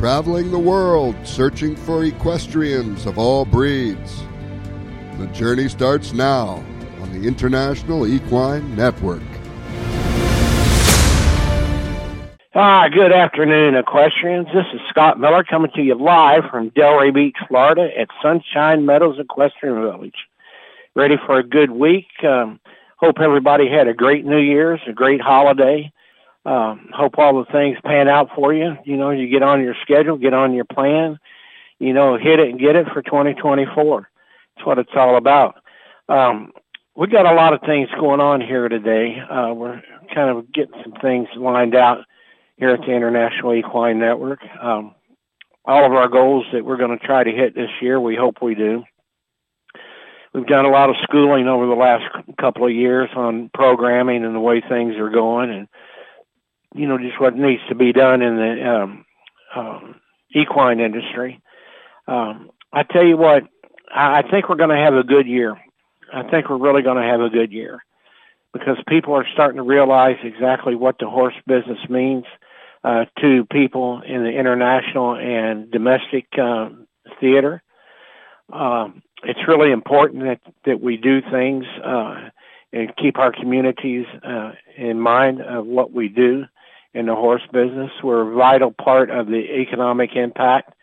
traveling the world searching for equestrians of all breeds. The journey starts now on the International Equine Network. Hi, good afternoon, equestrians. This is Scott Miller coming to you live from Delray Beach, Florida at Sunshine Meadows Equestrian Village. Ready for a good week. Um, hope everybody had a great New Year's, a great holiday. Um, hope all the things pan out for you. You know, you get on your schedule, get on your plan, you know, hit it and get it for 2024. That's what it's all about. Um, we got a lot of things going on here today. Uh, we're kind of getting some things lined out here at the International Equine Network. Um, all of our goals that we're going to try to hit this year, we hope we do. We've done a lot of schooling over the last couple of years on programming and the way things are going, and you know just what needs to be done in the um, um, equine industry. Um, I tell you what, I think we're going to have a good year. I think we're really going to have a good year because people are starting to realize exactly what the horse business means uh, to people in the international and domestic uh, theater. Um, it's really important that, that we do things uh, and keep our communities uh, in mind of what we do in the horse business. We're a vital part of the economic impact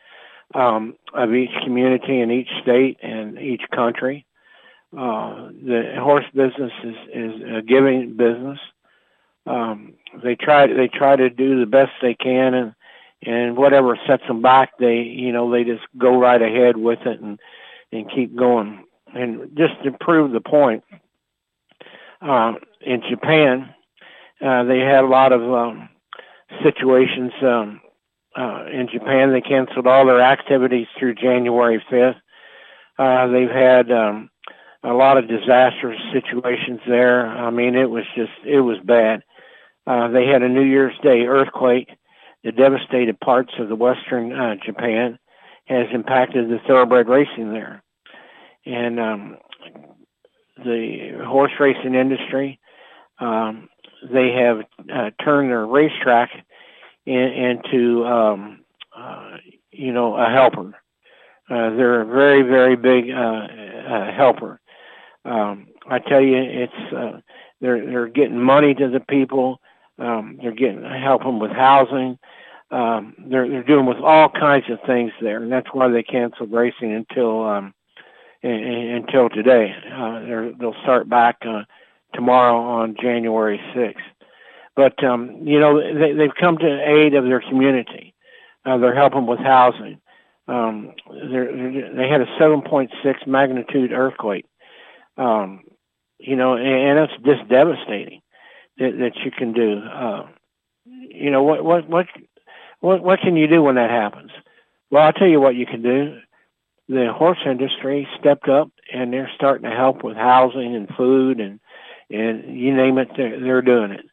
um, of each community in each state and each country. Uh, the horse business is, is a giving business. Um, they try they try to do the best they can, and and whatever sets them back, they you know they just go right ahead with it and and keep going. And just to prove the point, uh, in Japan, uh, they had a lot of um, situations. Um, uh, in Japan, they canceled all their activities through January 5th. Uh, they've had um, a lot of disastrous situations there. I mean, it was just, it was bad. Uh, they had a New Year's Day earthquake that devastated parts of the western uh, Japan, has impacted the thoroughbred racing there. And um, the horse racing industry, um, they have uh, turned their racetrack in, into, um, uh, you know, a helper. Uh, they're a very, very big uh, uh, helper. Um, I tell you, it's uh, they're they're getting money to the people. Um, they're getting help them with housing. Um, they're they're doing with all kinds of things there, and that's why they canceled racing until um, until today. Uh, they'll start back uh, tomorrow on January 6th. But um, you know they, they've come to aid of their community. Uh, they're helping with housing. Um, they're, they're, they had a 7.6 magnitude earthquake. Um, you know, and, and it's just devastating that, that you can do. Uh, you know what what what what what can you do when that happens? Well, I'll tell you what you can do. The horse industry stepped up and they're starting to help with housing and food and and you name it, they're, they're doing it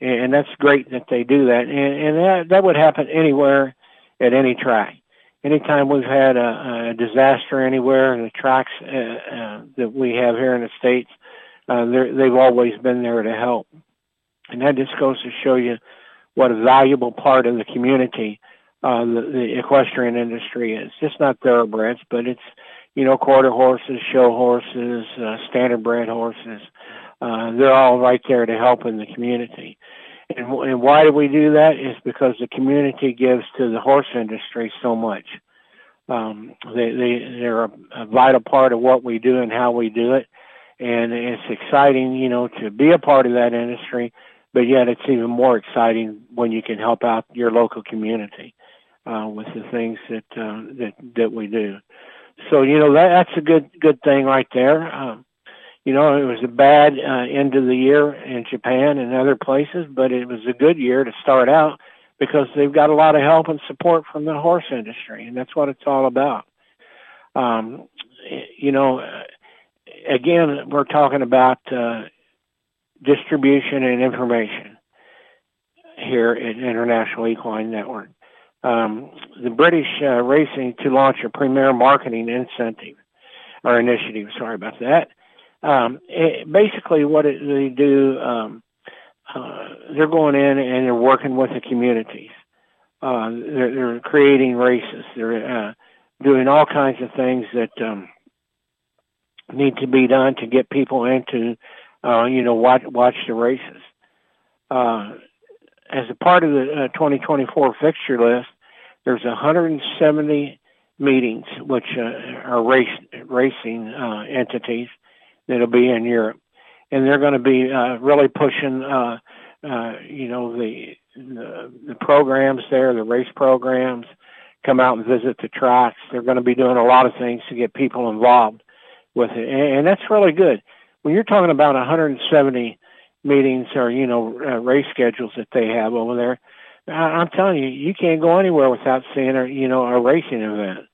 and that's great that they do that. And, and that that would happen anywhere, at any track. Anytime we've had a, a disaster anywhere in the tracks uh, uh, that we have here in the states, uh, they've always been there to help. And that just goes to show you what a valuable part of the community uh, the, the equestrian industry is. Just not thoroughbreds, but it's you know quarter horses, show horses, uh, standard bred horses. Uh, they're all right there to help in the community. And, and why do we do that? Is because the community gives to the horse industry so much. Um, they, they, they're a, vital part of what we do and how we do it. And it's exciting, you know, to be a part of that industry, but yet it's even more exciting when you can help out your local community uh, with the things that uh, that that we do. So you know that that's a good good thing right there. Um, you know, it was a bad uh, end of the year in Japan and other places, but it was a good year to start out because they've got a lot of help and support from the horse industry, and that's what it's all about. Um, you know, again, we're talking about uh, distribution and information here at International Equine Network. Um, the British uh, racing to launch a premier marketing incentive or initiative. Sorry about that um, it, basically what it, they do, um, uh, they're going in and they're working with the communities. Uh, they're, they're creating races. They're uh, doing all kinds of things that um, need to be done to get people into, uh, you know, watch watch the races. Uh, as a part of the uh, 2024 fixture list, there's 170 meetings which uh, are race racing uh, entities that'll be in Europe, and they're going to be uh, really pushing, uh, uh, you know, the, the the programs there, the race programs. Come out and visit the tracks. They're going to be doing a lot of things to get people involved with it, and, and that's really good. When you're talking about 170 meetings or you know uh, race schedules that they have over there, I, I'm telling you, you can't go anywhere without seeing a you know a racing event,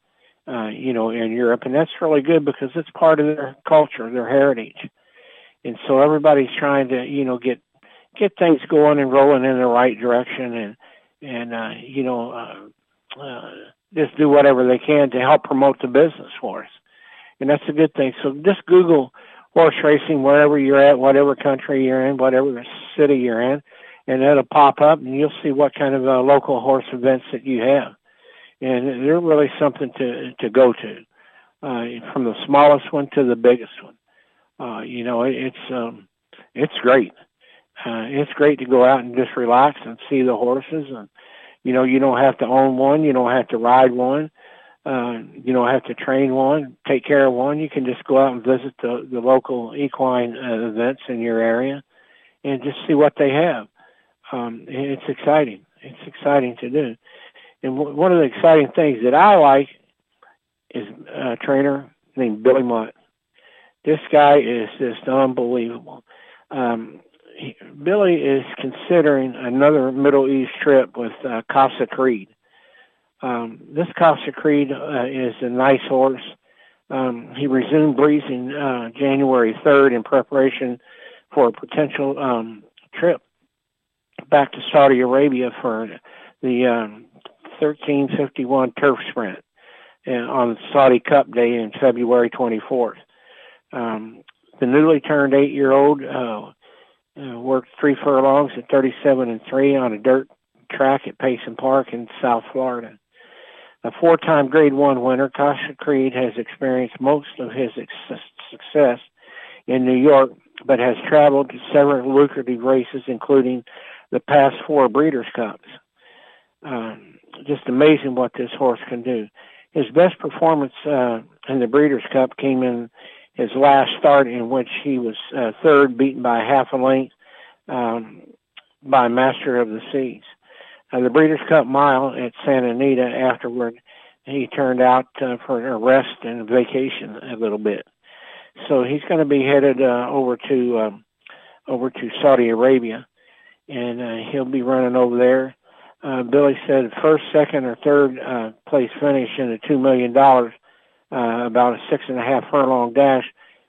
uh, you know, in Europe, and that's really good because it's part of their culture, their heritage, and so everybody's trying to you know get get things going and rolling in the right direction, and and uh, you know uh, uh, just do whatever they can to help promote the business for us. And that's a good thing. So just Google horse racing wherever you're at, whatever country you're in, whatever city you're in, and it'll pop up, and you'll see what kind of uh, local horse events that you have, and they're really something to to go to, uh, from the smallest one to the biggest one. Uh, you know, it, it's um, it's great. Uh, it's great to go out and just relax and see the horses, and you know, you don't have to own one, you don't have to ride one uh, you know, have to train one, take care of one. You can just go out and visit the, the local equine uh, events in your area and just see what they have. Um, it's exciting. It's exciting to do. And w- one of the exciting things that I like is a trainer named Billy Mott. This guy is just unbelievable. Um, he, Billy is considering another Middle East trip with uh, Casa Creed um, this Casa Creed uh, is a nice horse. Um, he resumed breezing uh, January 3rd in preparation for a potential um, trip back to Saudi Arabia for the um, 1351 turf sprint on Saudi Cup Day in February 24th. Um, the newly turned eight-year-old uh, uh, worked three furlongs at 37 and three on a dirt track at Payson Park in South Florida. A four-time Grade 1 winner, Casa Creed has experienced most of his success in New York, but has traveled to several lucrative races, including the past four Breeders' Cups. Um, just amazing what this horse can do. His best performance uh, in the Breeders' Cup came in his last start, in which he was uh, third, beaten by half a length um, by Master of the Seas uh, the Breeders' Cup Mile at Santa Anita afterward, he turned out uh, for a rest and vacation a little bit. So he's going to be headed uh, over to um, over to Saudi Arabia, and uh, he'll be running over there. Uh, Billy said first, second, or third uh, place finish in the two million dollars, uh, about a six and a half furlong dash,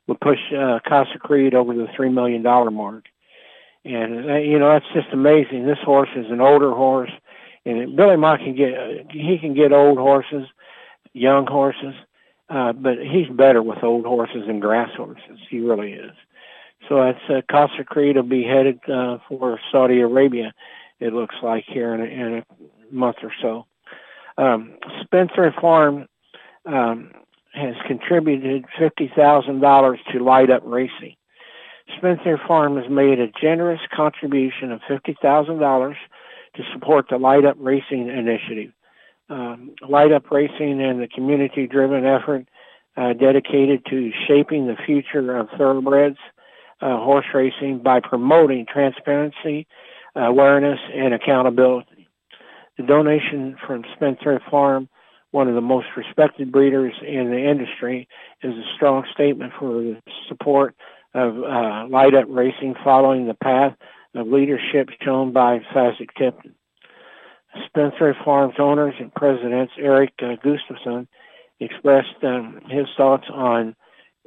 would push uh, Casa Creed over the three million dollar mark. And uh, you know that's just amazing. This horse is an older horse, and Billy Mott can get he can get old horses, young horses, uh, but he's better with old horses and grass horses. He really is. So that's uh, Casa Creed will be headed uh, for Saudi Arabia. It looks like here in a, in a month or so. Um, Spencer Farm um, has contributed fifty thousand dollars to Light Up Racing. Spencer Farm has made a generous contribution of $50,000 to support the Light Up Racing initiative. Um, Light Up Racing and the community-driven effort uh, dedicated to shaping the future of thoroughbreds uh, horse racing by promoting transparency, awareness, and accountability. The donation from Spencer Farm, one of the most respected breeders in the industry, is a strong statement for the support of uh, light up racing following the path of leadership shown by Fasig Tipton. Spencer Farms owners and presidents Eric uh, Gustavson expressed um, his thoughts on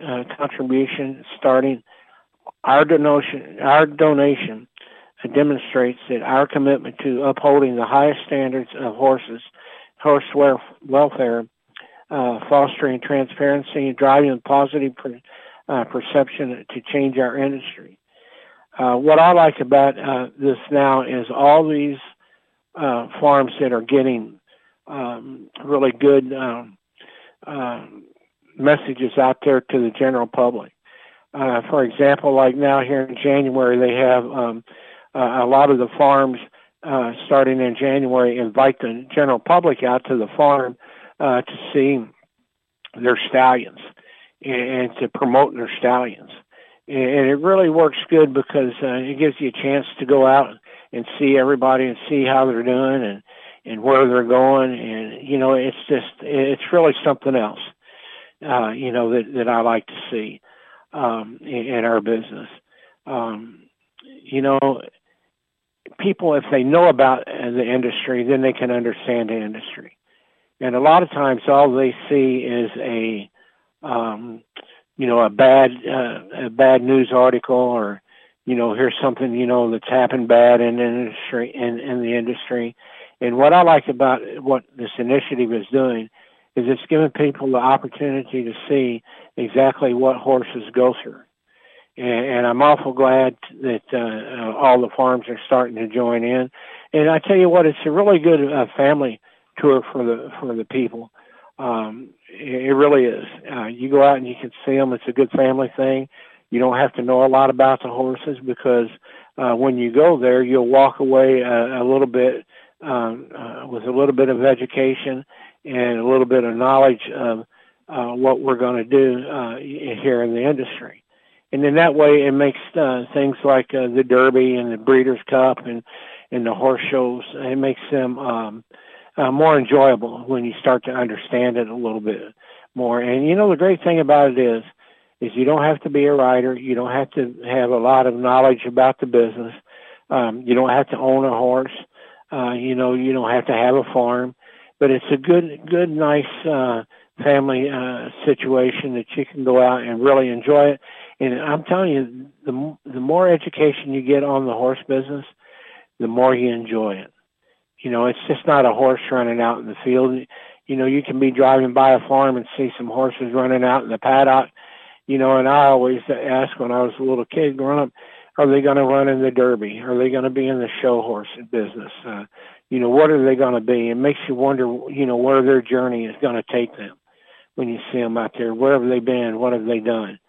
uh, contribution starting our donation our donation demonstrates that our commitment to upholding the highest standards of horses horse welfare uh, fostering transparency and driving positive uh, perception to change our industry. Uh, what I like about uh, this now is all these uh, farms that are getting um, really good um, uh, messages out there to the general public. Uh, for example, like now here in January, they have um, a lot of the farms uh, starting in January invite the general public out to the farm uh, to see their stallions and, to promote their stallions. And it really works good because uh, it gives you a chance to go out and see everybody and see how they're doing and and where they're going and you know it's just it's really something else uh you know that that I like to see um in, in our business um you know people if they know about the industry then they can understand the industry. And a lot of times all they see is a um you know a bad uh, a bad news article or you know here's something you know that's happened bad in industry in in the industry. And what I like about what this initiative is doing is it's giving people the opportunity to see exactly what horses go through and, I'm awful glad that uh, uh, all the farms are starting to join in and I tell you what it's a really good uh, family tour for the for the people um, it, it really is. Uh, you go out and you can see them. It's a good family thing. You don't have to know a lot about the horses because uh, when you go there, you'll walk away a, a little bit um, uh, with a little bit of education and a little bit of knowledge of uh, what we're going to do uh, here in the industry. And in that way, it makes uh, things like uh, the Derby and the Breeders' Cup and and the horse shows. It makes them um, uh, more enjoyable when you start to understand it a little bit more. And you know, the great thing about it is, is you don't have to be a writer. You don't have to have a lot of knowledge about the business. Um, you don't have to own a horse. Uh, you know, you don't have to have a farm, but it's a good, good, nice, uh, family, uh, situation that you can go out and really enjoy it. And I'm telling you, the, the more education you get on the horse business, the more you enjoy it. You know, it's just not a horse running out in the field. You know, you can be driving by a farm and see some horses running out in the paddock. You know, and I always ask when I was a little kid growing up, are they going to run in the Derby? Are they going to be in the show horse business? Uh, you know, what are they going to be? It makes you wonder, you know, where their journey is going to take them when you see them out there. Where have they been? What have they done?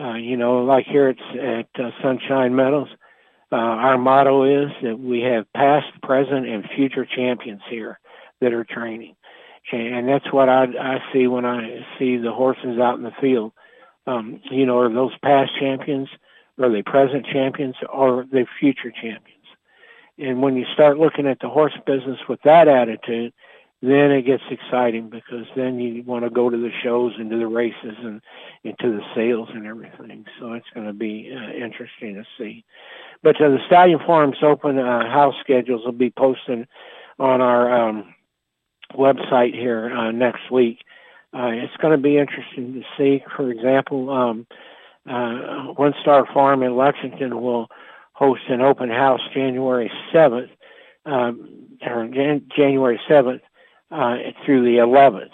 Uh, you know, like here at, at uh, Sunshine Meadows, uh, our motto is that we have past, present, and future champions here that are training. And that's what I, I see when I see the horses out in the field. Um, you know, are those past champions? Are they present champions? Or are they future champions? And when you start looking at the horse business with that attitude, then it gets exciting because then you want to go to the shows and to the races and into the sales and everything. So it's going to be uh, interesting to see. But uh, the Stallion Farms Open uh, house schedules will be posted on our um, website here uh, next week. Uh, it's going to be interesting to see. For example, um, uh, WinStar Farm in Lexington will host an open house January 7th, um, or Jan- January 7th uh, through the 11th,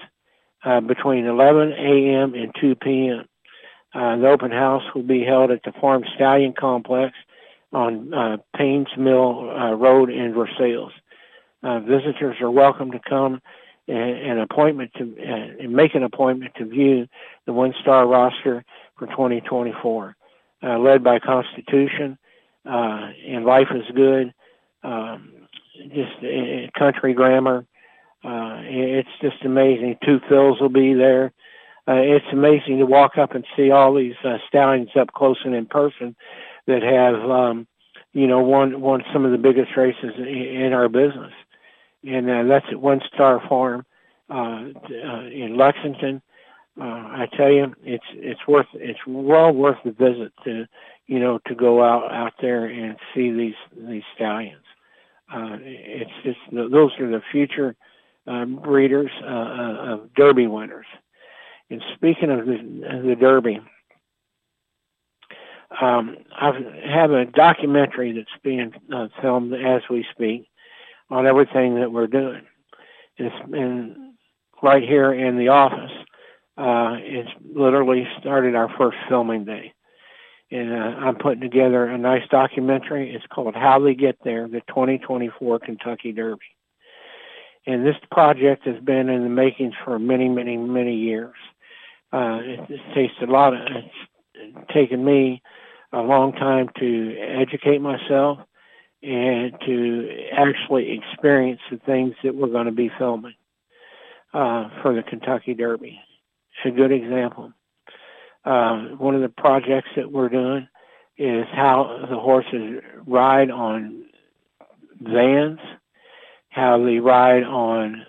uh, between 11 a.m. and 2 p.m. Uh, the open house will be held at the Farm Stallion Complex on uh, Paynes Mill uh, Road in Versailles. Uh, visitors are welcome to come and, an appointment to uh, and make an appointment to view the WinStar roster for 2024, uh, led by Constitution uh, and Life is Good, um, just uh, Country Grammer. Uh, it's just amazing. Two Phils will be there. Uh, it's amazing to walk up and see all these uh, stallions up close and in person that have um, you know won won some of the biggest races in our business, and uh, that's at One Star Farm uh, uh, in Lexington. Uh, I tell you, it's it's worth it's well worth the visit to you know to go out out there and see these these stallions. Uh, it's just those are the future um, breeders uh, uh, of Derby winners. And speaking of the, the Derby, um, I have a documentary that's being uh, filmed as we speak on everything that we're doing. It's been right here in the office. Uh, it's literally started our first filming day. and uh, I'm putting together a nice documentary. It's called How They Get There: The 2024 Kentucky Derby. And this project has been in the makings for many, many, many years. Uh, it, it takes a lot of. It's taken me a long time to educate myself and to actually experience the things that we're going to be filming uh, for the Kentucky Derby. It's A good example. Uh, one of the projects that we're doing is how the horses ride on vans, how they ride on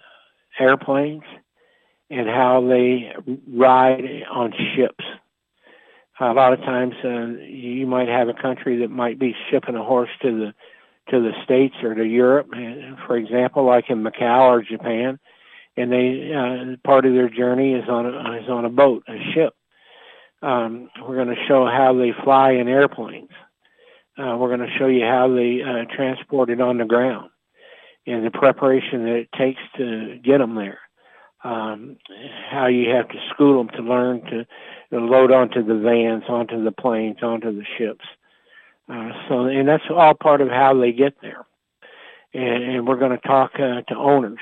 airplanes, and how they ride on ships. A lot of times, uh, you might have a country that might be shipping a horse to the to the states or to Europe, for example, like in Macau or Japan, and they uh, part of their journey is on a, is on a boat, a ship. Um, we're going to show how they fly in airplanes. Uh, we're going to show you how they uh, transport it on the ground and the preparation that it takes to get them there. Um, how you have to school them to learn to, to load onto the vans, onto the planes, onto the ships. Uh, so, and that's all part of how they get there. And, and we're going to talk uh, to owners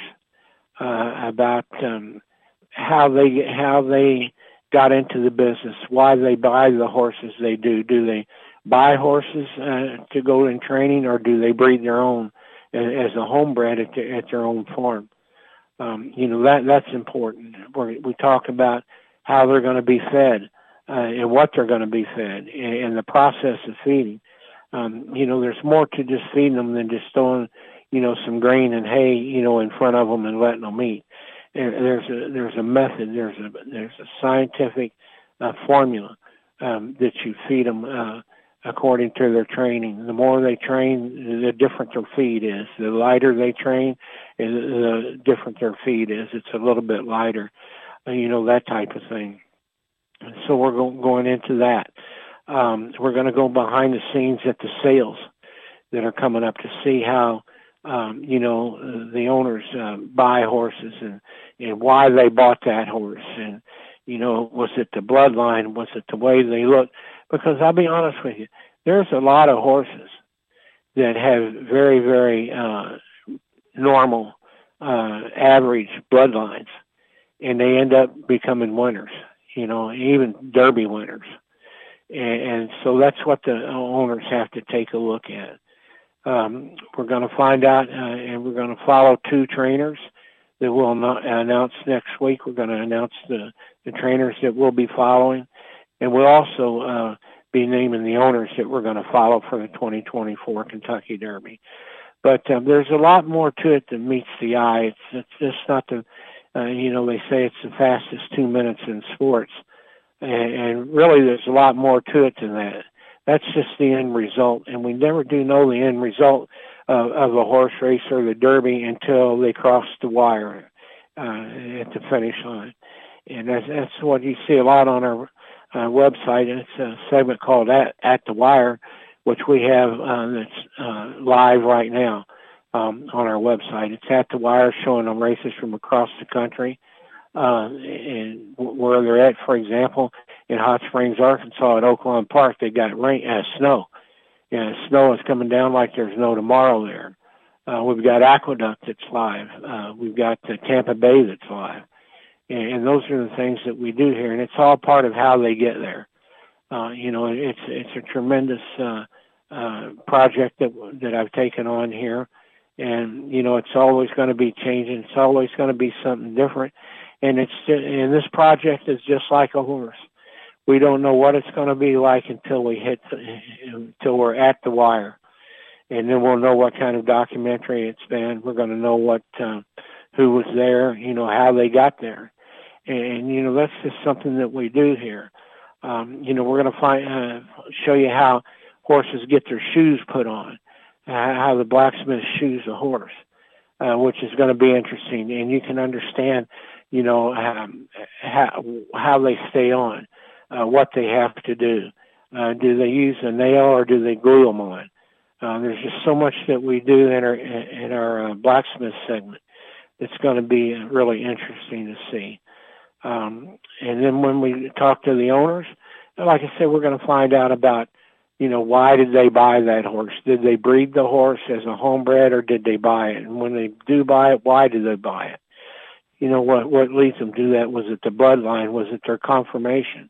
uh, about um, how they how they got into the business, why they buy the horses they do. Do they buy horses uh, to go in training, or do they breed their own as a homebred at, the, at their own farm? Um, you know that that's important. we we talk about how they're going to be fed uh, and what they're going to be fed, and, and the process of feeding. Um, you know, there's more to just feeding them than just throwing, you know, some grain and hay, you know, in front of them and letting them eat. There's a there's a method. There's a there's a scientific uh, formula um, that you feed them uh, according to their training. The more they train, the different their feed is. The lighter they train, the different their feed is. It's a little bit lighter, uh, you know, that type of thing. So we're go- going into that. Um, we're going to go behind the scenes at the sales that are coming up to see how um, you know the owners uh, buy horses and and why they bought that horse and you know was it the bloodline was it the way they look because I'll be honest with you there's a lot of horses that have very very uh, normal uh, average bloodlines and they end up becoming winners you know even derby winners and, and so that's what the owners have to take a look at. Um, we're going to find out, uh, and we're going to follow two trainers that we'll announce next week. We're going to announce the, the trainers that we'll be following, and we'll also uh, be naming the owners that we're going to follow for the 2024 Kentucky Derby. But um, there's a lot more to it than meets the eye. It's it's just not the, uh, you know, they say it's the fastest two minutes in sports and, and really there's a lot more to it than that. That's just the end result, and we never do know the end result of, of a horse race or the Derby until they cross the wire uh, at the finish line, and that's, that's what you see a lot on our uh, website. And it's a segment called "At At the Wire," which we have uh, that's uh, live right now um, on our website. It's at the wire, showing them races from across the country uh, and where they're at, for example, in Hot Springs, Arkansas, at Oaklawn Park, they got rain, uh, snow. Yeah, snow is coming down like there's no tomorrow there. Uh, we've got Aqueduct that's live. Uh, we've got uh, Tampa Bay that's live. And, those are the things that we do here, and it's all part of how they get there. Uh, you know, it's it's a tremendous uh, uh, project that that I've taken on here, and you know, it's always going to be changing. It's always going to be something different and it's and this project is just like a horse. We don't know what it's going to be like until we hit until we're at the wire, and then we'll know what kind of documentary it's been. We're going to know what uh, who was there, you know, how they got there, and you know that's just something that we do here. Um, you know, we're going to find uh, show you how horses get their shoes put on, uh, how the blacksmith shoes a horse, uh, which is going to be interesting, and you can understand you know, um, how, how they stay on, uh, what they have to do. Uh, do they use a nail or do they glue them on? Uh, there's just so much that we do in our in our uh, blacksmith segment that's going to be really interesting to see. Um, and then when we talk to the owners, like I said, we're going to find out about, you know, why did they buy that horse? Did they breed the horse as a homebred or did they buy it? And when they do buy it, why did they buy it? You know, what, what leads them to that? Was it the bloodline? Was it their conformation?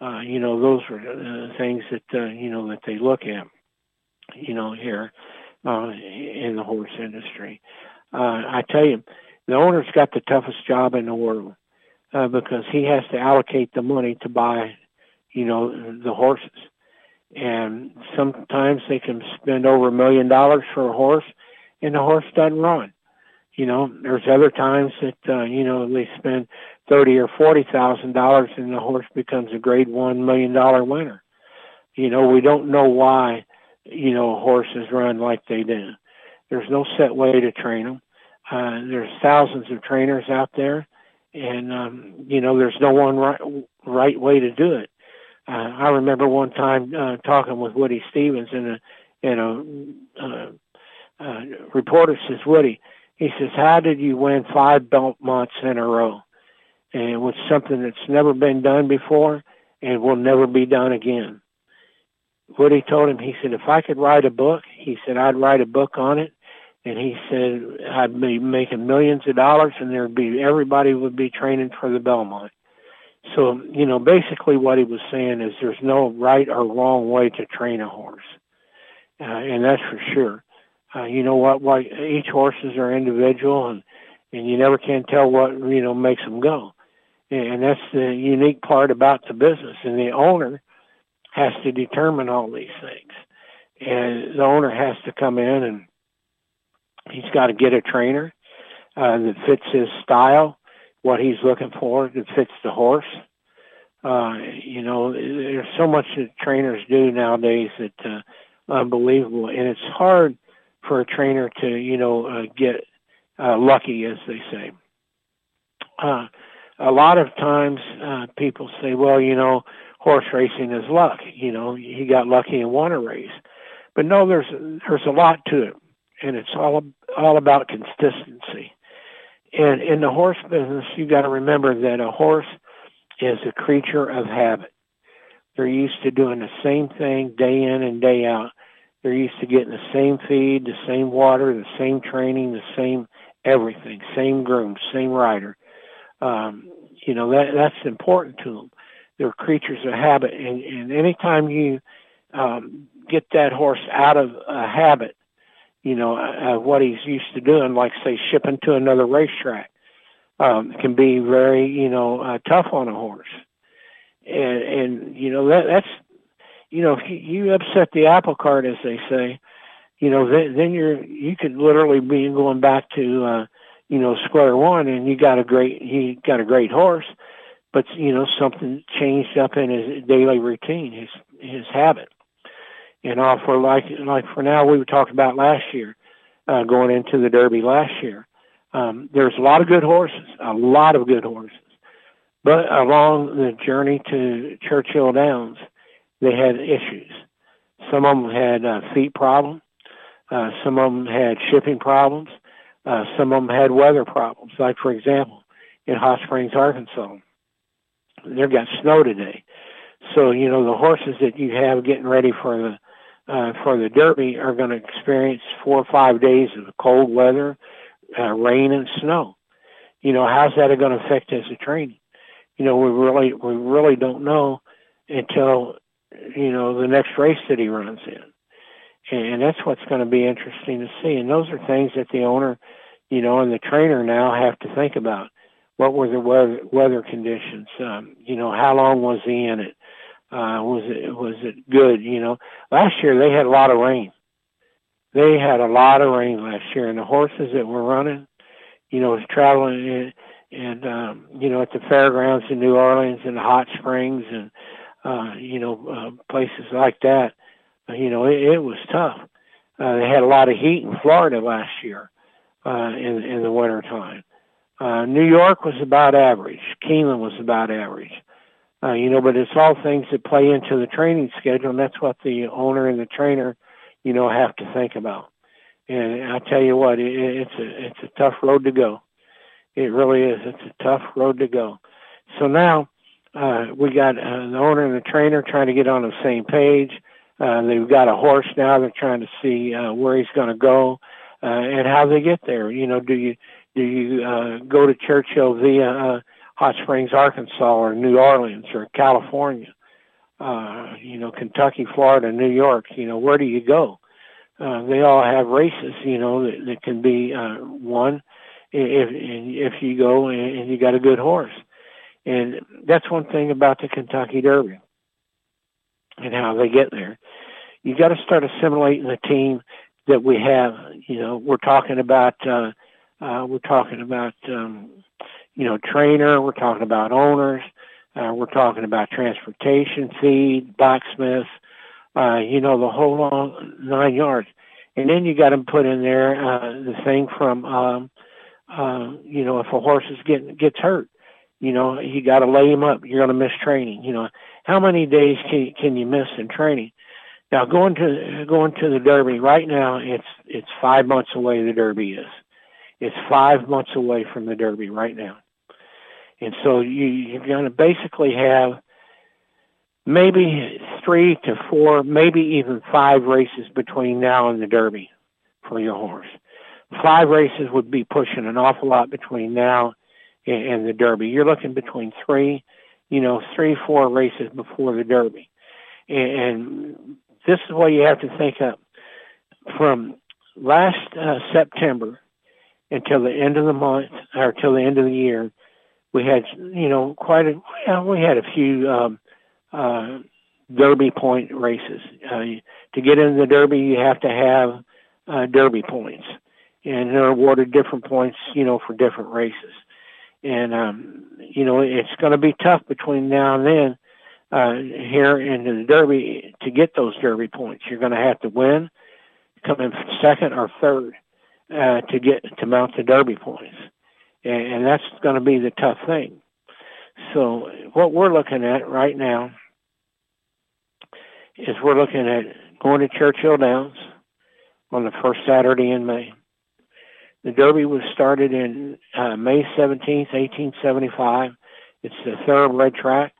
Uh, you know, those are uh, things that, uh, you know, that they look at, you know, here uh, in the horse industry. Uh, I tell you, the owner's got the toughest job in the world uh, because he has to allocate the money to buy, you know, the horses. And sometimes they can spend over a million dollars for a horse, and the horse doesn't run. You know, there's other times that uh, you know they spend thirty or forty thousand dollars, and the horse becomes a Grade One million dollar winner. You know, we don't know why, you know, horses run like they do. There's no set way to train them. Uh, there's thousands of trainers out there, and um, you know there's no one right right way to do it. Uh, I remember one time uh, talking with Woody Stephens, and a and a uh, uh, reporter says, Woody, he says, how did you win five months in a row? And it something that's never been done before and will never be done again. Woody told him, he said, if I could write a book, he said, I'd write a book on it and he said I'd be making millions of dollars, and there'd be everybody would be training for the Belmont. So you know, basically what he was saying is there's no right or wrong way to train a horse, uh, and that's for sure. Uh, you know what? Why each horses are individual, and and you never can tell what you know makes them go, and that's the unique part about the business. And the owner has to determine all these things, and the owner has to come in and He's got to get a trainer uh, that fits his style, what he's looking for, that fits the horse. Uh, you know, there's so much that trainers do nowadays that uh, unbelievable, and it's hard for a trainer to, you know, uh, get uh, lucky, as they say. Uh, a lot of times, uh, people say, "Well, you know, horse racing is luck. You know, he got lucky and won a race." But no, there's there's a lot to it and it's all all about consistency. And in the horse business, you've got to remember that a horse is a creature of habit. They're used to doing the same thing day in and day out. They're used to getting the same feed, the same water, the same training, the same everything, same groom, same rider. Um, you know that that's important to them. They're creatures of habit, and, and anytime you um, get that horse out of a habit, you know, uh, what he's used to doing, like say shipping to another racetrack, um, can be very, you know, uh, tough on a horse. And, and, you know, that, that's, you know, if you, you upset the apple cart, as they say, you know, then, then you're, you could literally be going back to, uh, you know, square one and you got a great, he got a great horse, but, you know, something changed up in his daily routine, his, his habit. And know, for like like for now, we were talking about last year, uh, going into the Derby last year. Um, there's a lot of good horses, a lot of good horses, but along the journey to Churchill Downs, they had issues. Some of them had uh, feet problems. Uh, some of them had shipping problems. Uh, some of them had weather problems. Like for example, in Hot Springs, Arkansas, they've got snow today. So you know the horses that you have getting ready for the uh, for the Derby are going to experience four or five days of cold weather, uh, rain and snow. You know, how's that going to affect his training? You know, we really we really don't know until you know the next race that he runs in, and that's what's going to be interesting to see. And those are things that the owner, you know, and the trainer now have to think about. What were the weather, weather conditions? Um, you know, how long was he in it? Uh, was it was it good? You know, last year they had a lot of rain. They had a lot of rain last year, and the horses that were running, you know, was traveling in, and um, you know at the fairgrounds in New Orleans and the Hot Springs and uh, you know uh, places like that. Uh, you know, it, it was tough. Uh, they had a lot of heat in Florida last year uh, in in the winter time. Uh, New York was about average. Keeneland was about average. Uh, you know, but it's all things that play into the training schedule, and that's what the owner and the trainer, you know, have to think about. And I tell you what, it, it's a it's a tough road to go. It really is. It's a tough road to go. So now, Uh, we got uh, the owner and the trainer trying to get on the same page. Uh, they've got a horse now. They're trying to see uh, where he's going to go uh, and how they get there. You know, do you do you uh, go to Churchill via uh, Hot Springs, Arkansas, or New Orleans, or California? Uh, you know, Kentucky, Florida, New York. You know, where do you go? Uh, they all have races. You know, that, that can be uh, won if if you go and you got a good horse. And that's one thing about the Kentucky Derby and how they get there. You got to start assimilating the team that we have. You know, we're talking about uh, uh, we're talking about um, you know trainer. We're talking about owners. Uh, we're talking about transportation, feed, blacksmiths. Uh, you know the whole long nine yards. And then you got to put in there uh, the thing from um, uh, you know if a horse is getting gets hurt. You know, you got to lay him up. You're going to miss training. You know, how many days can can you miss in training? Now going to going to the Derby right now, it's it's five months away. The Derby is, it's five months away from the Derby right now, and so you you're going to basically have maybe three to four, maybe even five races between now and the Derby for your horse. Five races would be pushing an awful lot between now and, the Derby. You're looking between three, you know, three, four races before the Derby. And, and this is what you have to think of. From last uh, September until the end of the month, or till the end of the year, we had, you know, quite a, well, we had a few um, uh, Derby point races. Uh, to get into the Derby, you have to have uh, Derby points, and they're awarded different points, you know, for different races. And um, you know, it's going to be tough between now and then uh, here in the Derby to get those Derby points. You're going to have to win, come in second or third uh, to get to mount the Derby points, and, that's going to be the tough thing. So what we're looking at right now is we're looking at going to Churchill Downs on the first Saturday in May. The Derby was started in uh, May 17th, 1875. It's the thoroughbred track.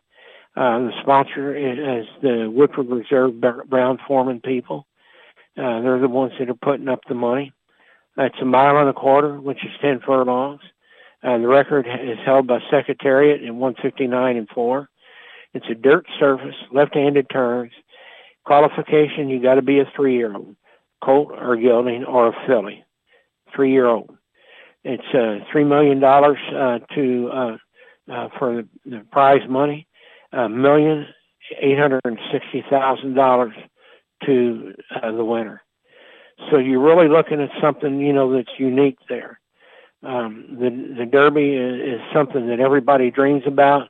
Uh, the sponsor is the Woodford Reserve Brown Forman people. Uh, they're the ones that are putting up the money. It's a mile and a quarter, which is 10 furlongs. Uh, the record is held by Secretariat in 159 and 4. It's a dirt surface, left-handed turns. Qualification, you got to be a three-year-old, colt or gelding or a filly, three-year-old. It's uh, $3 million uh, to, uh, uh, for the, the prize money a million eight hundred and sixty thousand dollars to uh, the winner. So you're really looking at something you know that's unique there. Um, the the Derby is, is something that everybody dreams about,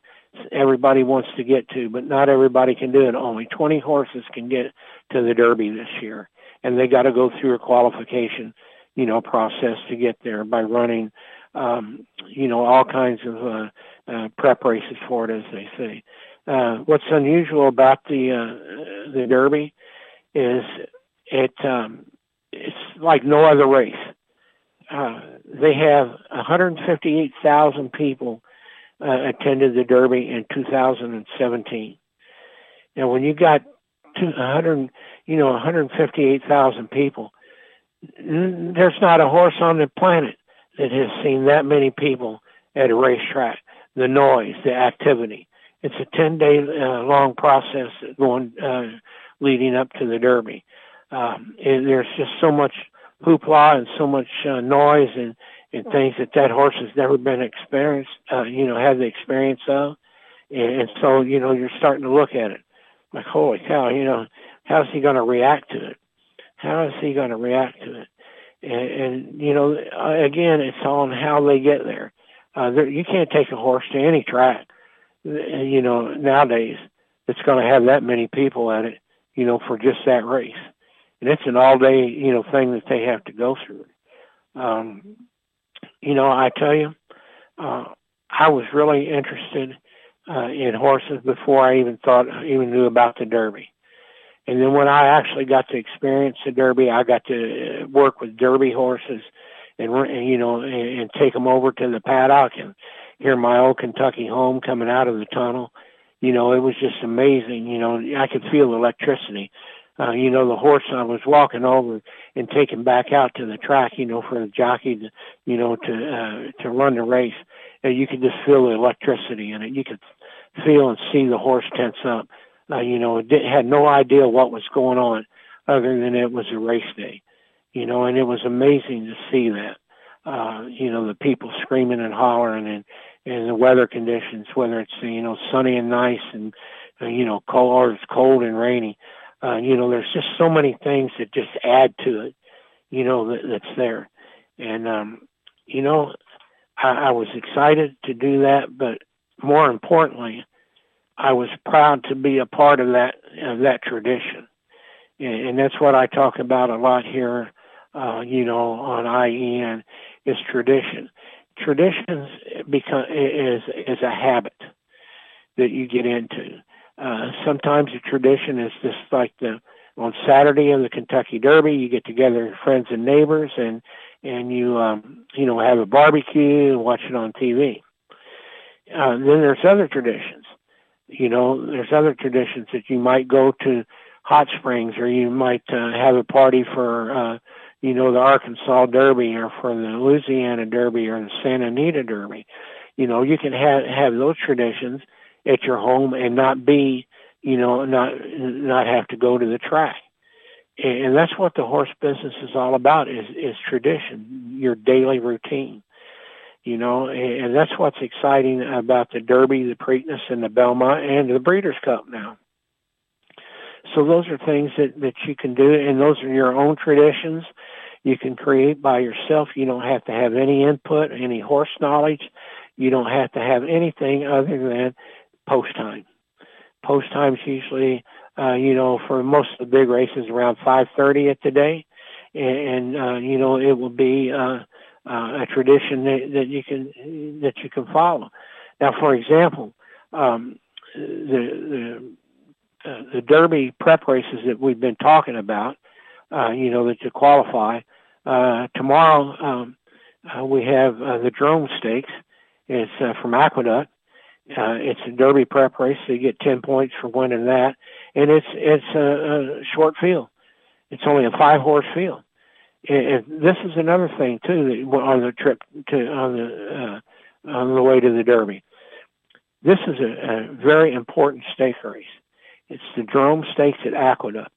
everybody wants to get to, but not everybody can do it. Only 20 horses can get to the Derby this year, and they got to go through a qualification, you know, process to get there by running, um, you know, all kinds of uh, uh, prep races for it, as they say. Uh, what's unusual about the uh, the Derby is it um, it's like no other race. Uh, they have 158,000 people uh, attended the Derby in 2017. Now, when you got 200, you know, 158,000 people, there's not a horse on the planet that has seen that many people at a racetrack. The noise, the activity. It's a 10 day uh, long process going, uh, leading up to the Derby. Um, there's just so much hoopla and so much uh, noise and, and things that that horse has never been experienced, uh, you know, had the experience of. And, and so, you know, you're starting to look at it like, holy cow, you know, how's he going to react to it? How is he going to react to it? And, and you know, again, it's on how they get there. Uh, there. You can't take a horse to any track you know, nowadays it's going to have that many people at it, you know, for just that race. And it's an all day, you know, thing that they have to go through. Um, you know, I tell you, uh, I was really interested uh, in horses before I even thought, even knew about the Derby. And then when I actually got to experience the Derby, I got to work with Derby horses and, you know, and, and take them over to the paddock and hear my old Kentucky home coming out of the tunnel you know, it was just amazing. You know, I could feel electricity. Uh, you know, the horse I was walking over and taking back out to the track, you know, for the jockey to, you know, to, uh, to run the race. And you could just feel the electricity in it. You could feel and see the horse tense up. Uh, you know, it had no idea what was going on other than it was a race day, you know, and it was amazing to see that. Uh, you know, the people screaming and hollering and, and the weather conditions, whether it's, you know, sunny and nice and, uh, you know, cold or it's cold and rainy. Uh, you know, there's just so many things that just add to it, you know, that, that's there. And, um, you know, I, I was excited to do that, but more importantly, I was proud to be a part of that, of that tradition. And, and that's what I talk about a lot here, uh, you know, on IEN is tradition. Traditions become, is, is a habit that you get into. Uh, sometimes a tradition is just like the on Saturday in the Kentucky Derby, you get together friends and neighbors and and you um, you know have a barbecue and watch it on TV. Uh, then there's other traditions. You know, there's other traditions that you might go to hot springs or you might uh, have a party for uh, you know the Arkansas Derby or for the Louisiana Derby or the Santa Anita Derby. You know, you can have have those traditions at your home and not be, you know, not not have to go to the track. And that's what the horse business is all about is is tradition, your daily routine. You know, and that's what's exciting about the Derby, the Preakness, and the Belmont, and the Breeders' Cup now. So those are things that, that you can do, and those are your own traditions you can create by yourself. You don't have to have any input, any horse knowledge. You don't have to have anything other than post time. Post time's usually, uh, you know, for most of the big races around 5:30 at the day, and, and uh, you know it will be uh, uh, a tradition that, that you can that you can follow. Now, for example, um, the the, uh, the Derby prep races that we've been talking about, uh, you know, that to qualify uh, tomorrow. Um, uh, we have uh, the Jerome Stakes. It's uh, from Aqueduct, uh, it's a Derby prep race, so you get 10 points for winning that. And it's, it's a, a short field. It's only a five horse field. And, and this is another thing too that on the trip to, on the, uh, on the way to the Derby. This is a, a very important stake race. It's the Jerome Stakes at Aqueduct.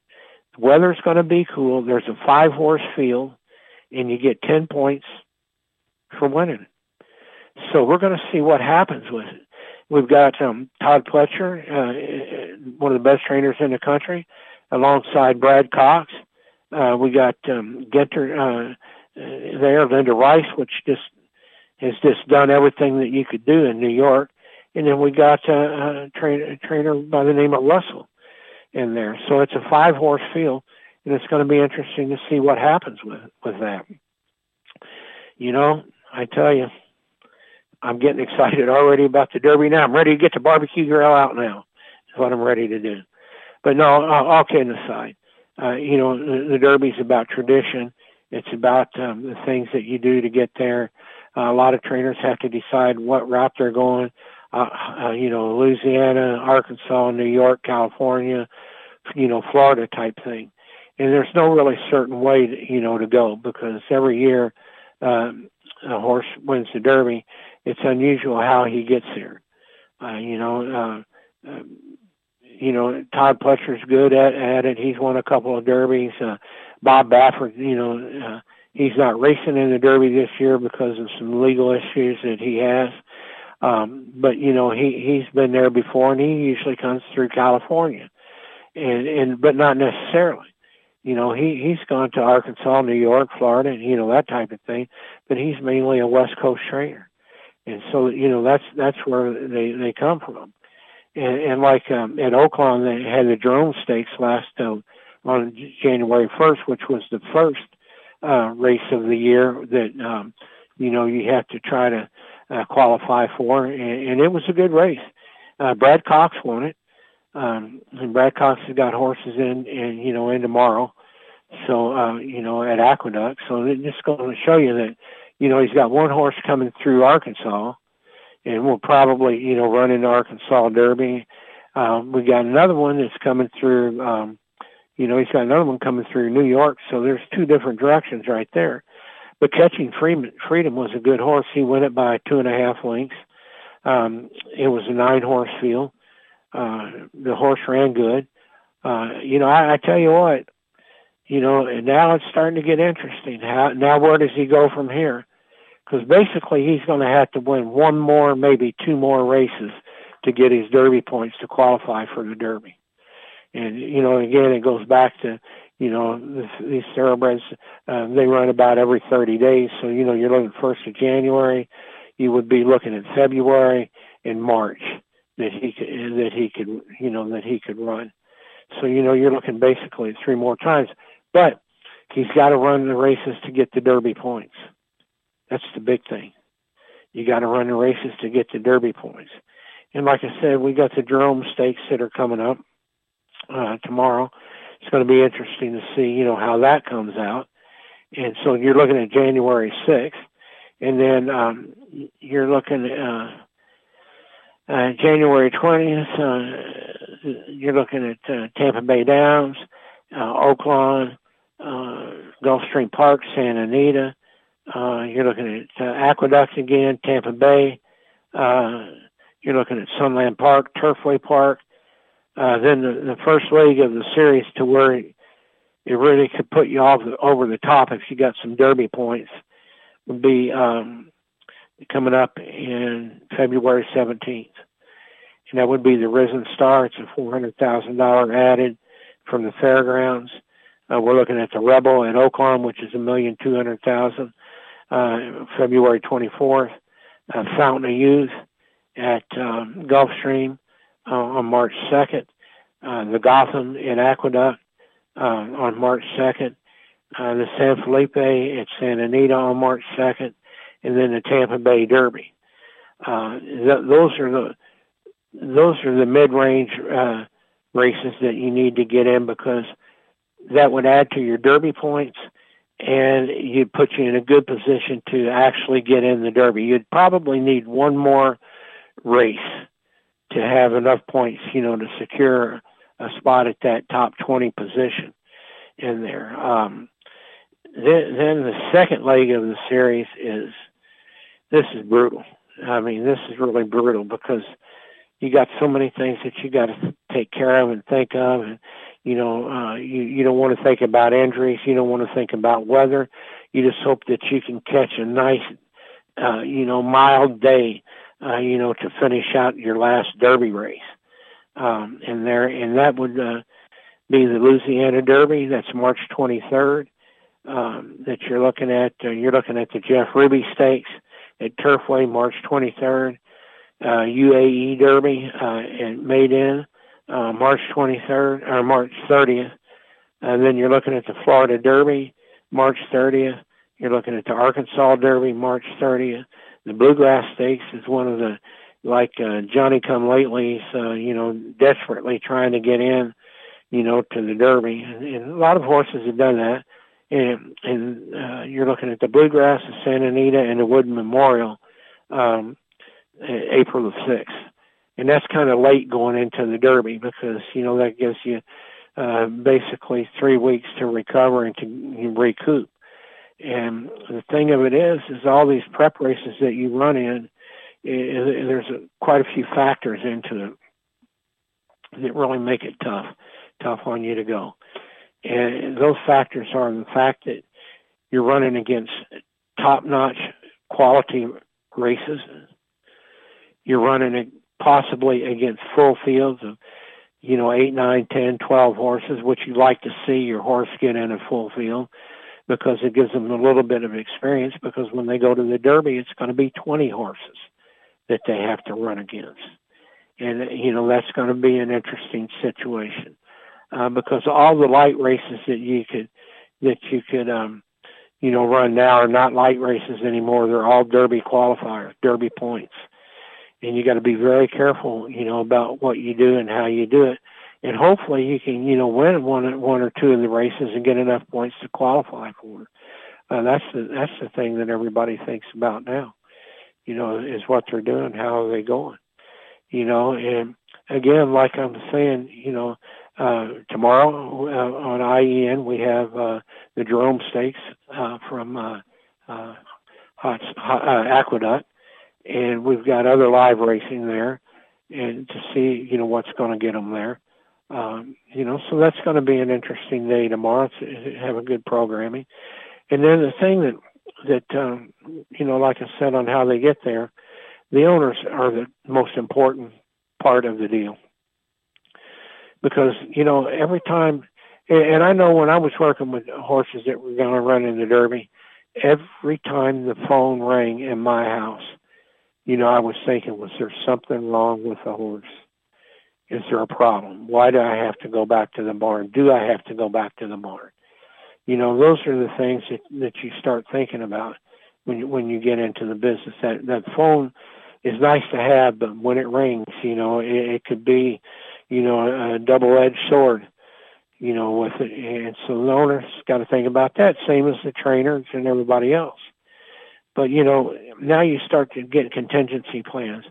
The weather's going to be cool. There's a five horse field and you get 10 points for winning it. So we're going to see what happens with it. We've got um, Todd Pletcher, uh, one of the best trainers in the country, alongside Brad Cox. Uh, we got um, Ginter uh, there, Linda Rice, which just has just done everything that you could do in New York. And then we got uh, a, trainer, a trainer by the name of Russell in there. So it's a five horse field, and it's going to be interesting to see what happens with with that. You know, I tell you, I'm getting excited already about the Derby now. I'm ready to get the barbecue grill out now. Is what I'm ready to do. But no, all kidding aside, uh, you know, the, the Derby's about tradition. It's about um, the things that you do to get there. Uh, a lot of trainers have to decide what route they're going. Uh, uh, you know, Louisiana, Arkansas, New York, California, you know, Florida type thing. And there's no really certain way, to, you know, to go because every year um, a horse wins the Derby it's unusual how he gets here. Uh, you know, uh, uh, you know, Todd Pletcher's good at, at it. He's won a couple of derbies. Uh, Bob Baffert, you know, uh, he's not racing in the Derby this year because of some legal issues that he has. Um, but you know, he he's been there before, and he usually comes through California, and and but not necessarily. You know, he he's gone to Arkansas, New York, Florida, and you know that type of thing. But he's mainly a West Coast trainer and so you know that's that's where they they come from. And, and like um, at Oaklawn, they had the Jerome Stakes last uh, on January 1st, which was the first uh, race of the year that um, you know you have to try to uh, qualify for, and, and it was a good race. Uh, Brad Cox won it, um, and Brad Cox has got horses in, and you know in tomorrow. So uh, you know at Aqueduct, so it's just going to show you that you know, he's got one horse coming through Arkansas, and we'll probably, you know, run into Arkansas Derby. Um, we got another one that's coming through. Um, you know, he's got another one coming through New York. So there's two different directions right there. But catching freedom, freedom was a good horse. He won it by two and a half lengths. Um, it was a nine horse field. Uh, the horse ran good. Uh, you know, I, I tell you what, you know, and now it's starting to get interesting. How now? Where does he go from here? Because basically, he's going to have to win one more, maybe two more races to get his Derby points to qualify for the Derby. And you know, again, it goes back to you know this, these thoroughbreds. Uh, they run about every 30 days, so you know you're looking first of January. You would be looking at February and March that he could that he could you know that he could run. So you know you're looking basically three more times, but he's got to run the races to get the Derby points. That's the big thing. You got to run the races to get the Derby points. And like I said, we got the Jerome Stakes that are coming up uh, tomorrow. It's going to be interesting to see, you know, how that comes out. And so you're looking at January 6th, and then um, you're looking at uh, uh, January 20th. Uh, you're looking at uh, Tampa Bay Downs, uh, Oaklawn, uh, Gulfstream Park, Santa Anita. Uh, you're looking at uh, Aqueduct again, Tampa Bay. Uh, you're looking at Sunland Park, Turfway Park. Uh, then the, the first leg of the series to where it, really could put you off over the top if you got some Derby points would be um, coming up in February 17th. And that would be the Risen Star. It's a $400,000 added from the fairgrounds. Uh, we're looking at the Rebel in Oaklawn, which is a million two hundred thousand, uh, February 24th. Uh, Fountain of Youth at um, Gulfstream uh, on March 2nd. Uh, the Gotham in Aqueduct uh, on March 2nd. Uh, the San Felipe at Santa Anita on March 2nd, and then the Tampa Bay Derby. Uh, th- those are the those are the mid-range uh, races that you need to get in because that would add to your Derby points and you'd put you in a good position to actually get in the Derby. You'd probably need one more race to have enough points, you know, to secure a spot at that top 20 position in there. Um, then, then the second leg of the series is this is brutal. I mean, this is really brutal because you got so many things that you got to take care of and think of, and you know, uh, you you don't want to think about injuries. You don't want to think about weather. You just hope that you can catch a nice, uh, you know, mild day uh, you know, to finish out your last Derby race. Um, and there, and that would uh, be the Louisiana Derby. That's March 23rd. Um, that you're looking at. Uh, you're looking at the Jeff Ruby Stakes at Turfway, March 23rd. Uh, UAE Derby uh, at Meydan uh, March 23rd or March 30th. And then you're looking at the Florida Derby, March 30th. You're looking at the Arkansas Derby, March 30th the Bluegrass Stakes is one of the like uh, Johnny Come Lately's, uh, you know, desperately trying to get in, you know, to the Derby, and, and a lot of horses have done that. And and uh, you're looking at the Bluegrass, the Santa Anita, and the Wood Memorial, um, April the sixth, and that's kind of late going into the Derby because you know that gives you uh, basically three weeks to recover and to recoup. And the thing of it is, is all these prep races that you run in, there's a, quite a few factors into it that really make it tough, tough on you to go. And those factors are the fact that you're running against top-notch quality races. You're running possibly against full fields of, you know, eight, nine, ten, twelve horses, which you like to see your horse get in a full field because it gives them a little bit of experience because when they go to the Derby, it's going to be 20 horses that they have to run against. And, you know, that's going to be an interesting situation uh, because all the light races that you could, that you could, um, you know, run now are not light races anymore. They're all Derby qualifiers, Derby points. And you got to be very careful, you know, about what you do and how you do it and hopefully you can you know win one one or two of the races and get enough points to qualify for. Uh, that's the that's the thing that everybody thinks about now. You know, is what they're doing, how are they going? You know, and again, like I'm saying, you know, uh, tomorrow uh, on IEN we have uh, the Jerome Stakes uh, from uh, uh, Hot, uh, Aqueduct, and we've got other live racing there, and to see you know what's going to get them there. Um, you know, so that's going to be an interesting day tomorrow. To have a good programming, and then the thing that that um, you know, like I said, on how they get there, the owners are the most important part of the deal because you know every time, and I know when I was working with horses that were going to run in the Derby, every time the phone rang in my house, you know, I was thinking, was there something wrong with the horse? Is there a problem? Why do I have to go back to the barn? Do I have to go back to the barn? You know, those are the things that that you start thinking about when you, when you get into the business. That that phone is nice to have, but when it rings, you know, it, it could be, you know, a double-edged sword, you know, with it. And so the owner's got to think about that, same as the trainers and everybody else. But you know, now you start to get contingency plans.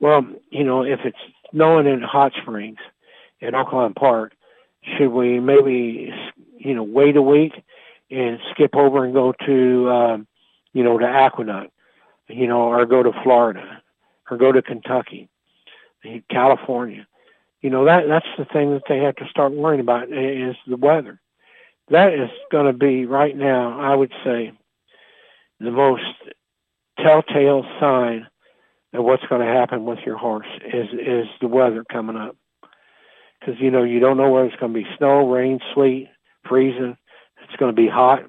Well, you know, if it's snowing in Hot Springs at Oaklawn Park, should we maybe you know, wait a week and skip over and go to, um, you know, to Aqueduct, you know, or go to Florida or go to Kentucky, California. You know, that that's the thing that they have to start worrying about is the weather. That is going to be right now, I would say, the most telltale sign of what's going to happen with your horse is is the weather coming up because you know you don't know whether it's going to be snow, rain, sleet, freezing. It's going to be hot.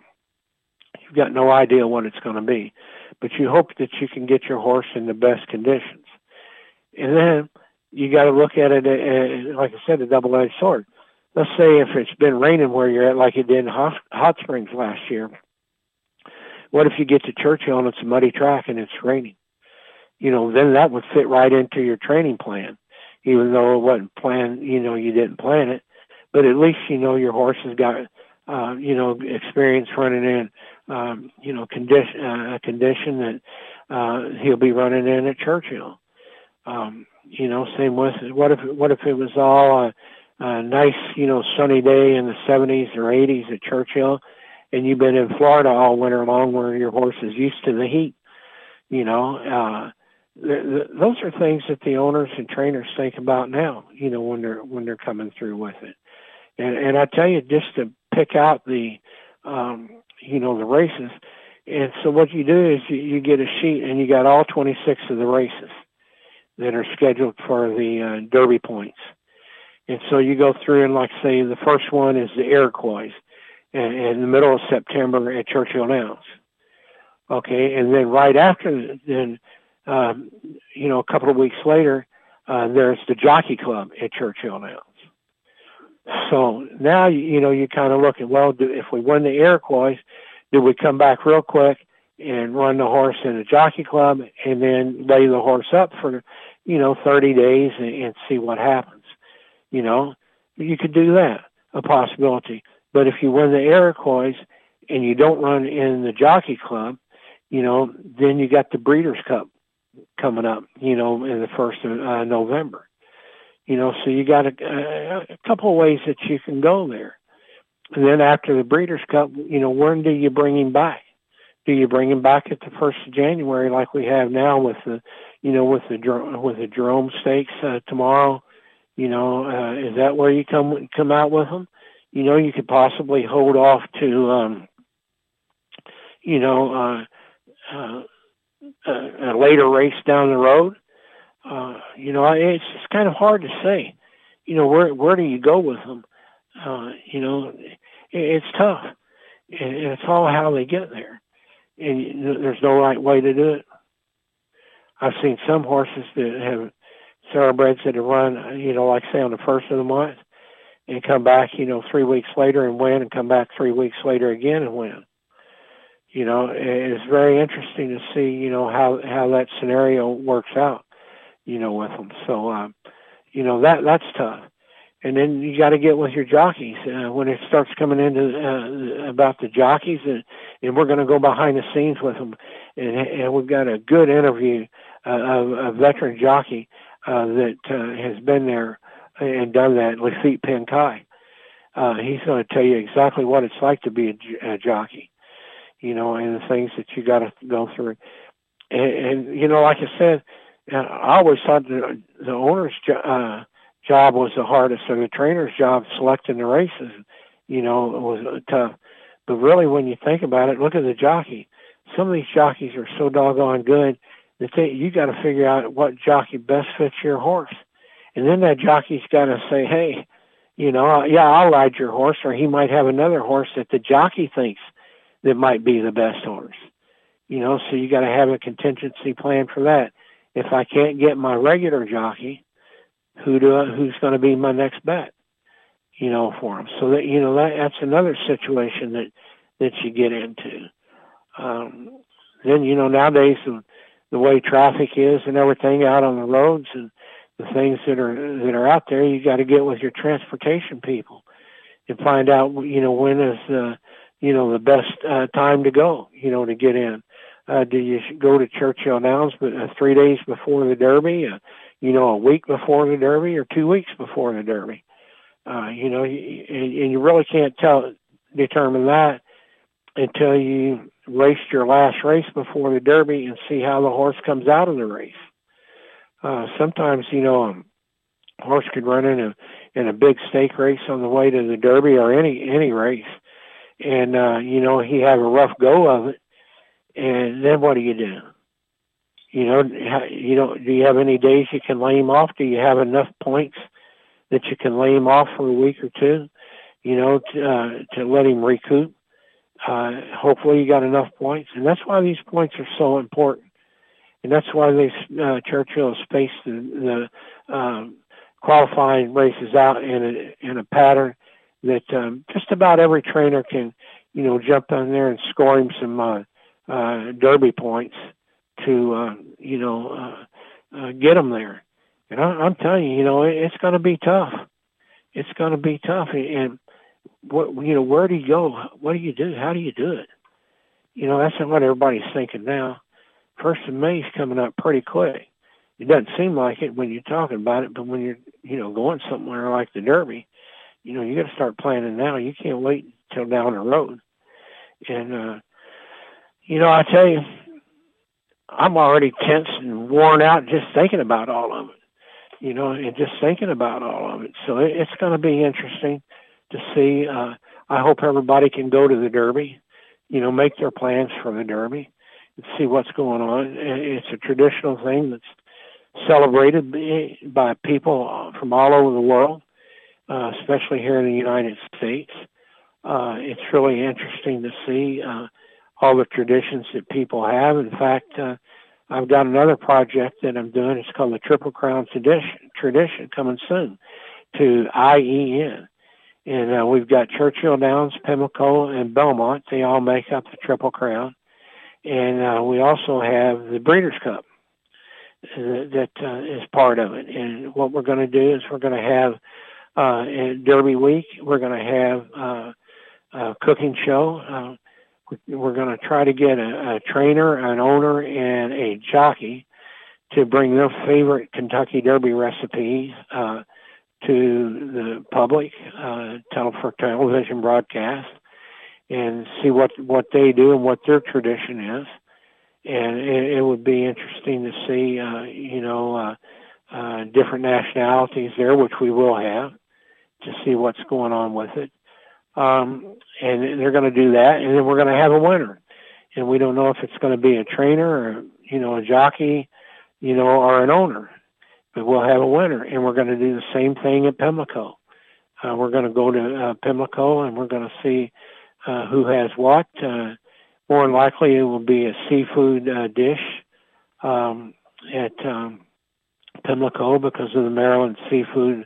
You've got no idea what it's going to be, but you hope that you can get your horse in the best conditions. And then you got to look at it, uh, like I said, a double-edged sword. Let's say if it's been raining where you're at, like it did in Hot, Hot Springs last year. What if you get to Churchill and it's a muddy track and it's raining? You know, then that would fit right into your training plan, even though it wasn't planned. You know, you didn't plan it but at least you know your horse has got uh, you know experience running in um, you know condition uh, a condition that uh, he'll be running in at Churchill. Um, you know, same with what if what if it was all a, a nice you know sunny day in the 70s or 80s at Churchill, and you've been in Florida all winter long where your horse is used to the heat. You know, uh, th- th- those are things that the owners and trainers think about now. You know, when they're when they're coming through with it. And, and I tell you, just to pick out the, um, you know, the races. And so what you do is you, you get a sheet and you got all 26 of the races that are scheduled for the uh, Derby points. And so you go through and like say the first one is the Iroquois in, the middle of September at Churchill Downs. Okay, and then right after then, um, you know, a couple of weeks later, uh, there's the Jockey Club at Churchill Downs. So now, you know, you kind of look at, well, do, if we win the Iroquois, do we come back real quick and run the horse in a jockey club and then lay the horse up for, you know, 30 days and, and see what happens? You know, you could do that, a possibility. But if you win the Iroquois and you don't run in the jockey club, you know, then you got the Breeders' Cup coming up, you know, in the first of uh, November. You know, so you got a, a couple of ways that you can go there. And then after the Breeders' Cup, you know, when do you bring him back? Do you bring him back at the first of January, like we have now with the, you know, with the with the Jerome Stakes uh, tomorrow? You know, uh, is that where you come come out with them? You know, you could possibly hold off to, um, you know, uh, uh, a, a later race down the road uh, you know, it's it's kind of hard to say. You know, where where do you go with them? Uh, you know, it, it's tough, and, and it's all how they get there. And there's no right way to do it. I've seen some horses that have thoroughbreds that have run, you know, like say on the first of the month, and come back, you know, three weeks later and win, and come back three weeks later again and win. You know, it's very interesting to see, you know, how how that scenario works out you know, with them. So, uh, you know, that that's tough. And then you got to get with your jockeys uh, when it starts coming into uh, about the jockeys, and, and we're going to go behind the scenes with them. And, and we've got a good interview uh, of a veteran jockey uh, that uh, has been there and done that, Laffit Pincay. Uh, he's going to tell you exactly what it's like to be a, a jockey, you know, and the things that you got to go through. And, and you know, like I said, uh, I always thought the, the owner's jo- uh, job was the hardest, or the trainer's job selecting the races, you know, was tough. But really, when you think about it, look at the jockey. Some of these jockeys are so doggone good that they, you got to figure out what jockey best fits your horse. And then that jockey's got to say, hey, you know, yeah, I'll ride your horse, or he might have another horse that the jockey thinks that might be the best horse. You know, so you got to have a contingency plan for that. If I can't get my regular jockey, who do I, who's going to be my next bet? You know, for him. So that you know that that's another situation that that you get into. Um, then you know nowadays the, the way traffic is and everything out on the roads and the things that are that are out there, you got to get with your transportation people and find out you know when is the you know the best uh, time to go you know to get in. Uh, do you go to Churchill Downs but uh, three days before the Derby, uh, you know a week before the Derby, or two weeks before the Derby? Uh, you know, and, and you really can't tell determine that until you raced your last race before the Derby and see how the horse comes out of the race. Uh, sometimes, you know, a horse could run in a in a big stake race on the way to the Derby or any any race, and uh, you know he have a rough go of it, and then what do you do? You know, you know, do you have any days you can lay him off? Do you have enough points that you can lay him off for a week or two? You know, to, uh, to let him recoup. Uh, hopefully, you got enough points, and that's why these points are so important and that's why they uh, Churchill spaced the, the um, qualifying races out in a in a pattern that um, just about every trainer can, you know, jump on there and score him some uh, uh, derby points to, uh, you know, uh, uh, get them there. And I, I'm telling you, you know, it, it's going to be tough. It's going to be tough. And what you know, where do you go? What do you do? How do you do it? You know, that's what everybody's thinking now first of May is coming up pretty quick. It doesn't seem like it when you're talking about it, but when you're, you know, going somewhere like the Derby, you know, you got to start planning now. You can't wait till down the road. And, uh, you know, I tell you, I'm already tense and worn out just thinking about all of it, you know, and just thinking about all of it. So it, it's going to be interesting to see. Uh, I hope everybody can go to the Derby, you know, make their plans for the Derby see what's going on. It's a traditional thing that's celebrated by people from all over the world, uh, especially here in the United States. Uh, it's really interesting to see uh, all the traditions that people have. In fact, uh, I've got another project that I'm doing. It's called the Triple Crown Tradition, tradition coming soon to IEN. And uh, we've got Churchill Downs, Pimlico, and Belmont. They all make up the Triple Crown and uh, we also have the Breeders' Cup uh, that uh, is part of it. And what we're going to do is we're going to have uh, Derby Week. We're going to have uh, a cooking show. Uh, we're going to try to get a, a trainer, an owner, and a jockey to bring their favorite Kentucky Derby recipe uh, to the public uh, for television broadcast and see what what they do and what their tradition is. And it, it would be interesting to see, uh, you know, uh, uh, different nationalities there, which we will have, to see what's going on with it. Um, and they're going to do that, and then we're going to have a winner. And we don't know if it's going to be a trainer or, you know, a jockey, you know, or an owner. But we'll have a winner, and we're going to do the same thing at Pimlico. Uh, we're going to go to uh, Pimlico, and we're going to see uh, who has what. Uh, more than likely, it will be a seafood uh, dish um, at um, Pimlico because of the Maryland seafood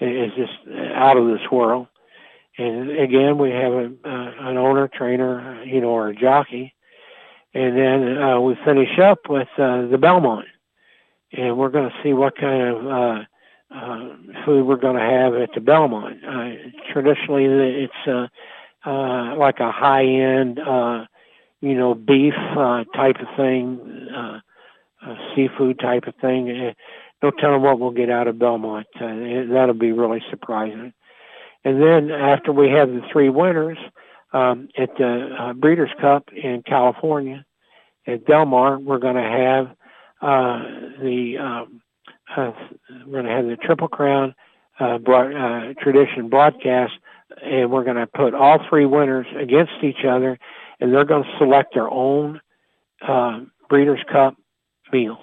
is just out of this world. And again, we have a, uh, an owner, trainer, you know, or a jockey. And then uh, we finish up with uh, the Belmont. And we're going to see what kind of uh, uh, food we're going to have at the Belmont. Uh, traditionally, it's uh, uh, like a high end, uh, you know, beef uh, type of thing, uh, uh, seafood type of thing. Uh, no telling what we'll get out of Belmont. Uh, that'll be really surprising. And then after we have the three winners um, at the uh, Breeders' Cup in California at Del Mar, we're going to have uh, the um, uh, we're going to have the Triple Crown uh, broad, uh, tradition broadcast, and we're going to put all three winners against each other, and they're going to select their own uh, Breeders' Cup meal.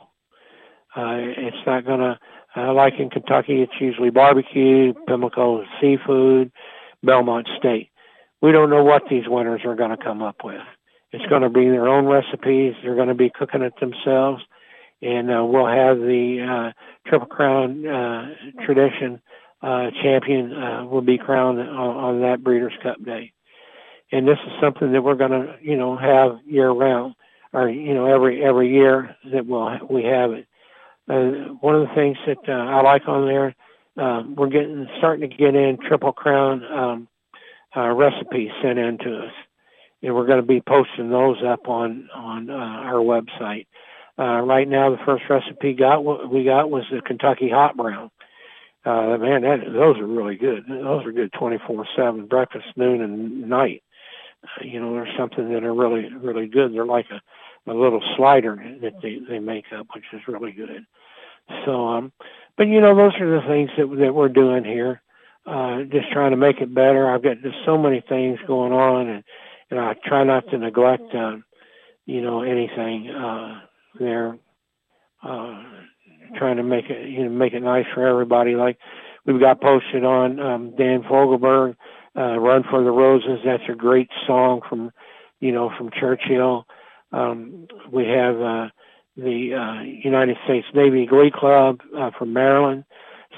Uh, it's not going to, uh, like in Kentucky, it's usually barbecue, Pimlico seafood, Belmont State. We don't know what these winners are going to come up with. It's going to be their own recipes. They're going to be cooking it themselves. And uh, we'll have the uh, Triple Crown uh, tradition uh, champion uh, will be crowned on, on that Breeders' Cup Day. And this is something that we're going to, you know, have year round, or you know, every every year that we'll we have it. Uh, one of the things that uh, I like on there, uh, we're getting starting to get in Triple Crown um, uh, recipes sent in to us, and we're going to be posting those up on on uh, our website. Uh, right now, the first recipe got we got was the Kentucky Hot Brown. Uh, man, that, those are really good. Those are good 24/7, breakfast, noon, and night. Uh, you know, there's something that are really, really good. They're like a, a little slider that they they make up, which is really good. So, um, but you know, those are the things that that we're doing here. Uh, just trying to make it better. I've got just so many things going on, and and I try not to neglect, uh, you know, anything uh, there. Uh, trying to make it you know make it nice for everybody. Like we've got posted on um, Dan Fogelberg, uh, "Run for the Roses." That's a great song from you know from Churchill. Um, we have uh, the uh, United States Navy Glee Club uh, from Maryland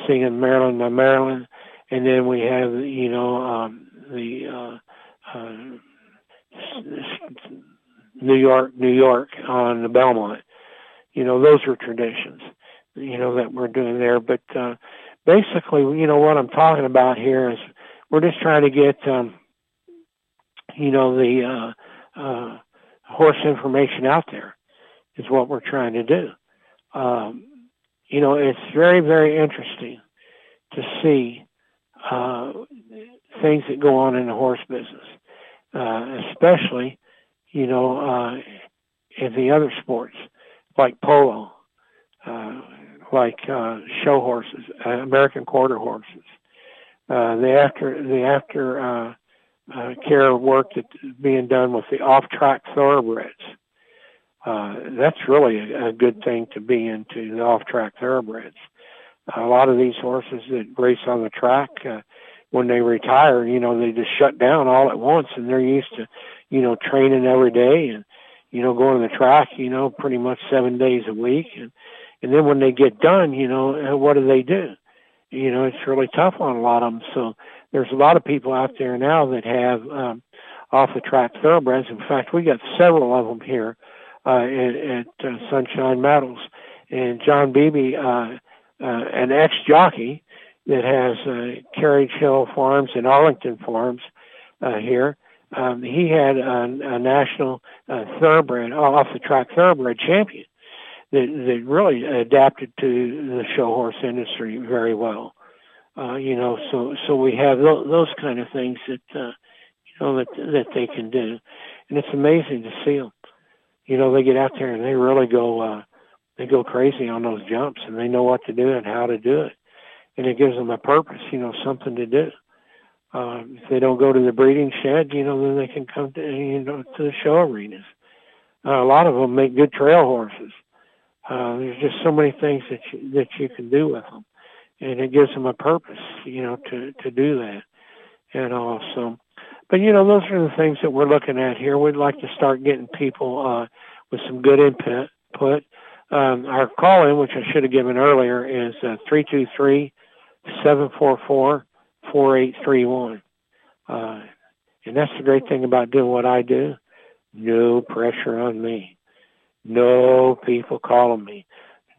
singing "Maryland, My Maryland," and then we have you know um, the uh, uh, New York, New York on the Belmont. You know, those are traditions you know, that we're doing there. But uh, basically, you know, what I'm talking about here is we're just trying to get, um, you know, the uh, uh, horse information out there is what we're trying to do. Um, you know, it's very, very interesting to see uh, things that go on in the horse business, uh, especially, you know, uh, in the other sports like polo. Uh, like uh, show horses, uh, American quarter horses. Uh, the after the after uh, uh, care work that's being done with the off-track thoroughbreds. Uh, that's really a, a good thing to be into the off-track thoroughbreds. A lot of these horses that race on the track, uh, when they retire, you know, they just shut down all at once, and they're used to, you know, training every day and, you know, going to the track, you know, pretty much seven days a week, and and then when they get done, you know, uh, what do they do? You know, it's really tough on a lot of them. So there's a lot of people out there now that have um, off the track thoroughbreds. In fact, we got several of them here uh, at, at uh, Sunshine Meadows. And John Beebe, uh, uh, an ex jockey that has uh, Carriage Hill Farms and Arlington Farms uh, here, um, he had a, a national uh, thoroughbred, off the track thoroughbred champion that, that really adapted to the show horse industry very well. Uh, you know, so so we have those, those kind of things that uh, you know that that they can do, and it's amazing to see them. You know, they get out there and they really go uh, they go crazy on those jumps, and they know what to do and how to do it, and it gives them a purpose. You know, something to do. Uh, if they don't go to the breeding shed, you know, then they can come to you know to the show arenas. Uh, a lot of them make good trail horses. Uh, there's just so many things that you, that you can do with them, and it gives them a purpose, you know, to to do that, and also. But you know, those are the things that we're looking at here. We'd like to start getting people uh, with some good input. Put um, our call in, which I should have given earlier, is uh, three two three seven four four four eight three one. Uh, and that's the great thing about doing what I do. No pressure on me. No people calling me.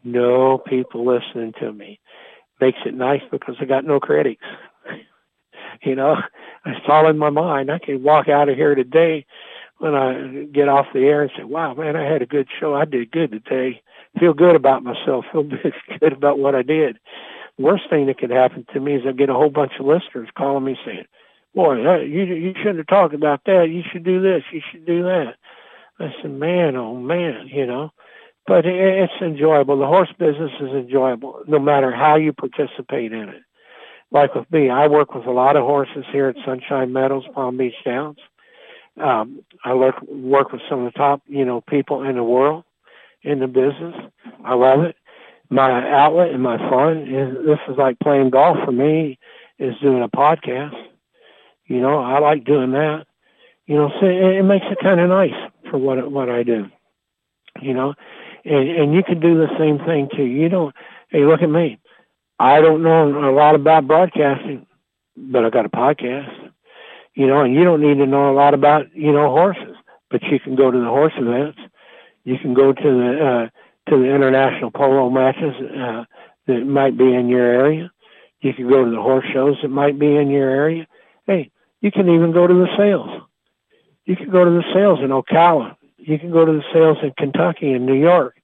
No people listening to me. Makes it nice because I got no critics. you know, it's all in my mind. I can walk out of here today when I get off the air and say, wow, man, I had a good show. I did good today. feel good about myself, feel good about what I did. Worst thing that could happen to me is I get a whole bunch of listeners calling me saying, "Boy, you you shouldn't have talked about that. You should do this. You should do that." I said, "Man, oh man, you know." But it's enjoyable. The horse business is enjoyable, no matter how you participate in it. Like with me, I work with a lot of horses here at Sunshine Meadows, Palm Beach Downs. Um, I work work with some of the top, you know, people in the world in the business. I love it. My outlet and my fun is this is like playing golf for me. Is doing a podcast. You know, I like doing that. You know, so it, it makes it kind of nice for what what I do. You know, and and you can do the same thing too. You don't. Hey, look at me. I don't know a lot about broadcasting, but I got a podcast. You know, and you don't need to know a lot about you know horses, but you can go to the horse events you can go to the uh, to the international polo matches uh, that might be in your area. You can go to the horse shows that might be in your area. Hey, you can even go to the sales. You can go to the sales in Ocala. You can go to the sales in Kentucky and New York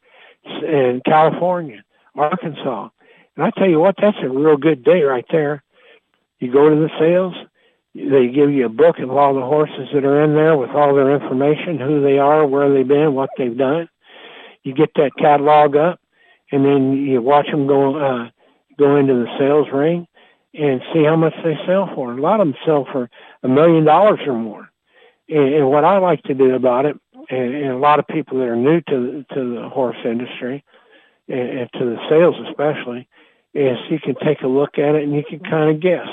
and California, Arkansas. And I tell you what, that's a real good day right there. You go to the sales, they give you a book of all the horses that are in there with all their information, who they are, where they've been, what they've done. You get that catalog up, and then you watch them go uh, go into the sales ring and see how much they sell for. A lot of them sell for a million dollars or more. And, and what I like to do about it, and, and a lot of people that are new to the, to the horse industry and, and to the sales especially, is you can take a look at it and you can kind of guess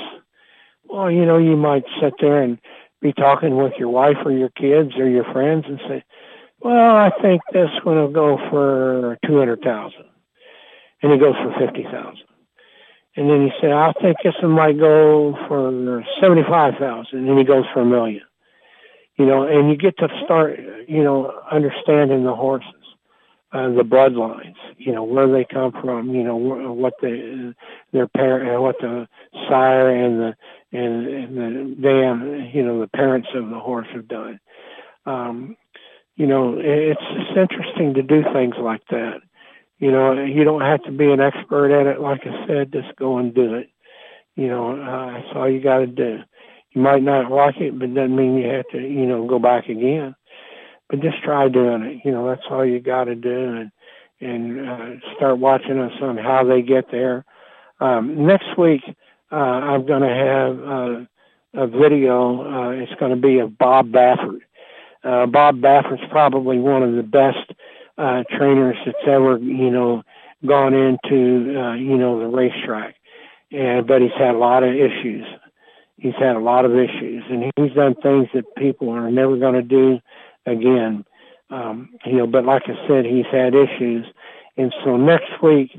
well, you know, you might sit there and be talking with your wife or your kids or your friends and say, well, I think this one will go for 200,000 and it goes for 50,000. And then you say, I think this one might go for 75,000 and he goes for a million. You know, and you get to start, you know, understanding the horses uh, the bloodlines, you know, where they come from, you know, what the their parent, what the sire and the and, and the dam, you know, the parents of the horse have done. Um, you know, it's it's interesting to do things like that. You know, you don't have to be an expert at it. Like I said, just go and do it. You know, uh, that's all you got to do. You might not like it, but doesn't mean you have to, you know, go back again but just try doing it. You know, that's all you got to do, and and uh, start watching us on how they get there. Um, next week, uh, I'm going to have uh, a video. Uh, it's going to be of Bob Baffert. Uh, Bob Baffert's probably one of the best uh, trainers that's ever, you know, gone into, uh, you know, the racetrack. And but he's had a lot of issues. He's had a lot of issues, and he's done things that people are never going to do again. Um, you know, but like I said, he's had issues, and so next week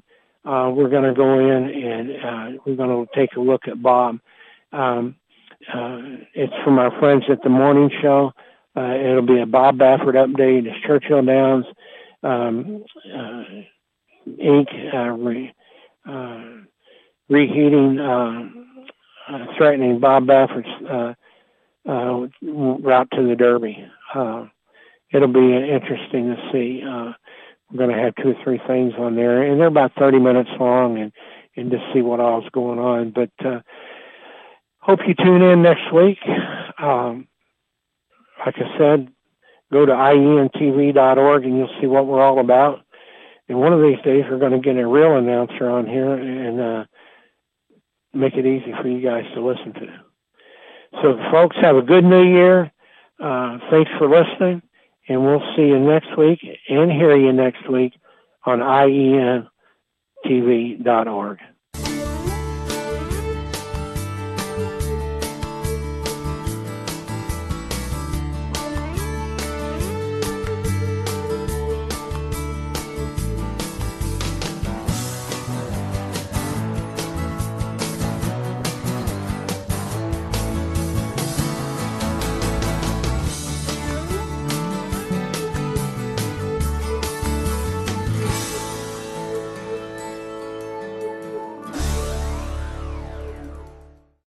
uh, we're going to go in and uh, we're going to take a look at Bob. Um, uh, it's from our friends at the morning show. Uh, it'll be a Bob Baffert update. It's Churchill Downs um, uh, Inc. Uh, re, uh, reheating, uh, uh, threatening Bob Baffert's uh, uh, route to the Derby. Uh, it'll be interesting to see. Uh, we're going to have two or three things on there, and they're about 30 minutes long, and and just see what all's going on. But uh, hope you tune in next week. Um, like I said, go to ientv.org and you'll see what we're all about. And one of these days, we're going to get a real announcer on here and uh, make it easy for you guys to listen to. So, folks, have a good new year. Uh, thanks for listening, and we'll see you next week and hear you next week on IENTV.org.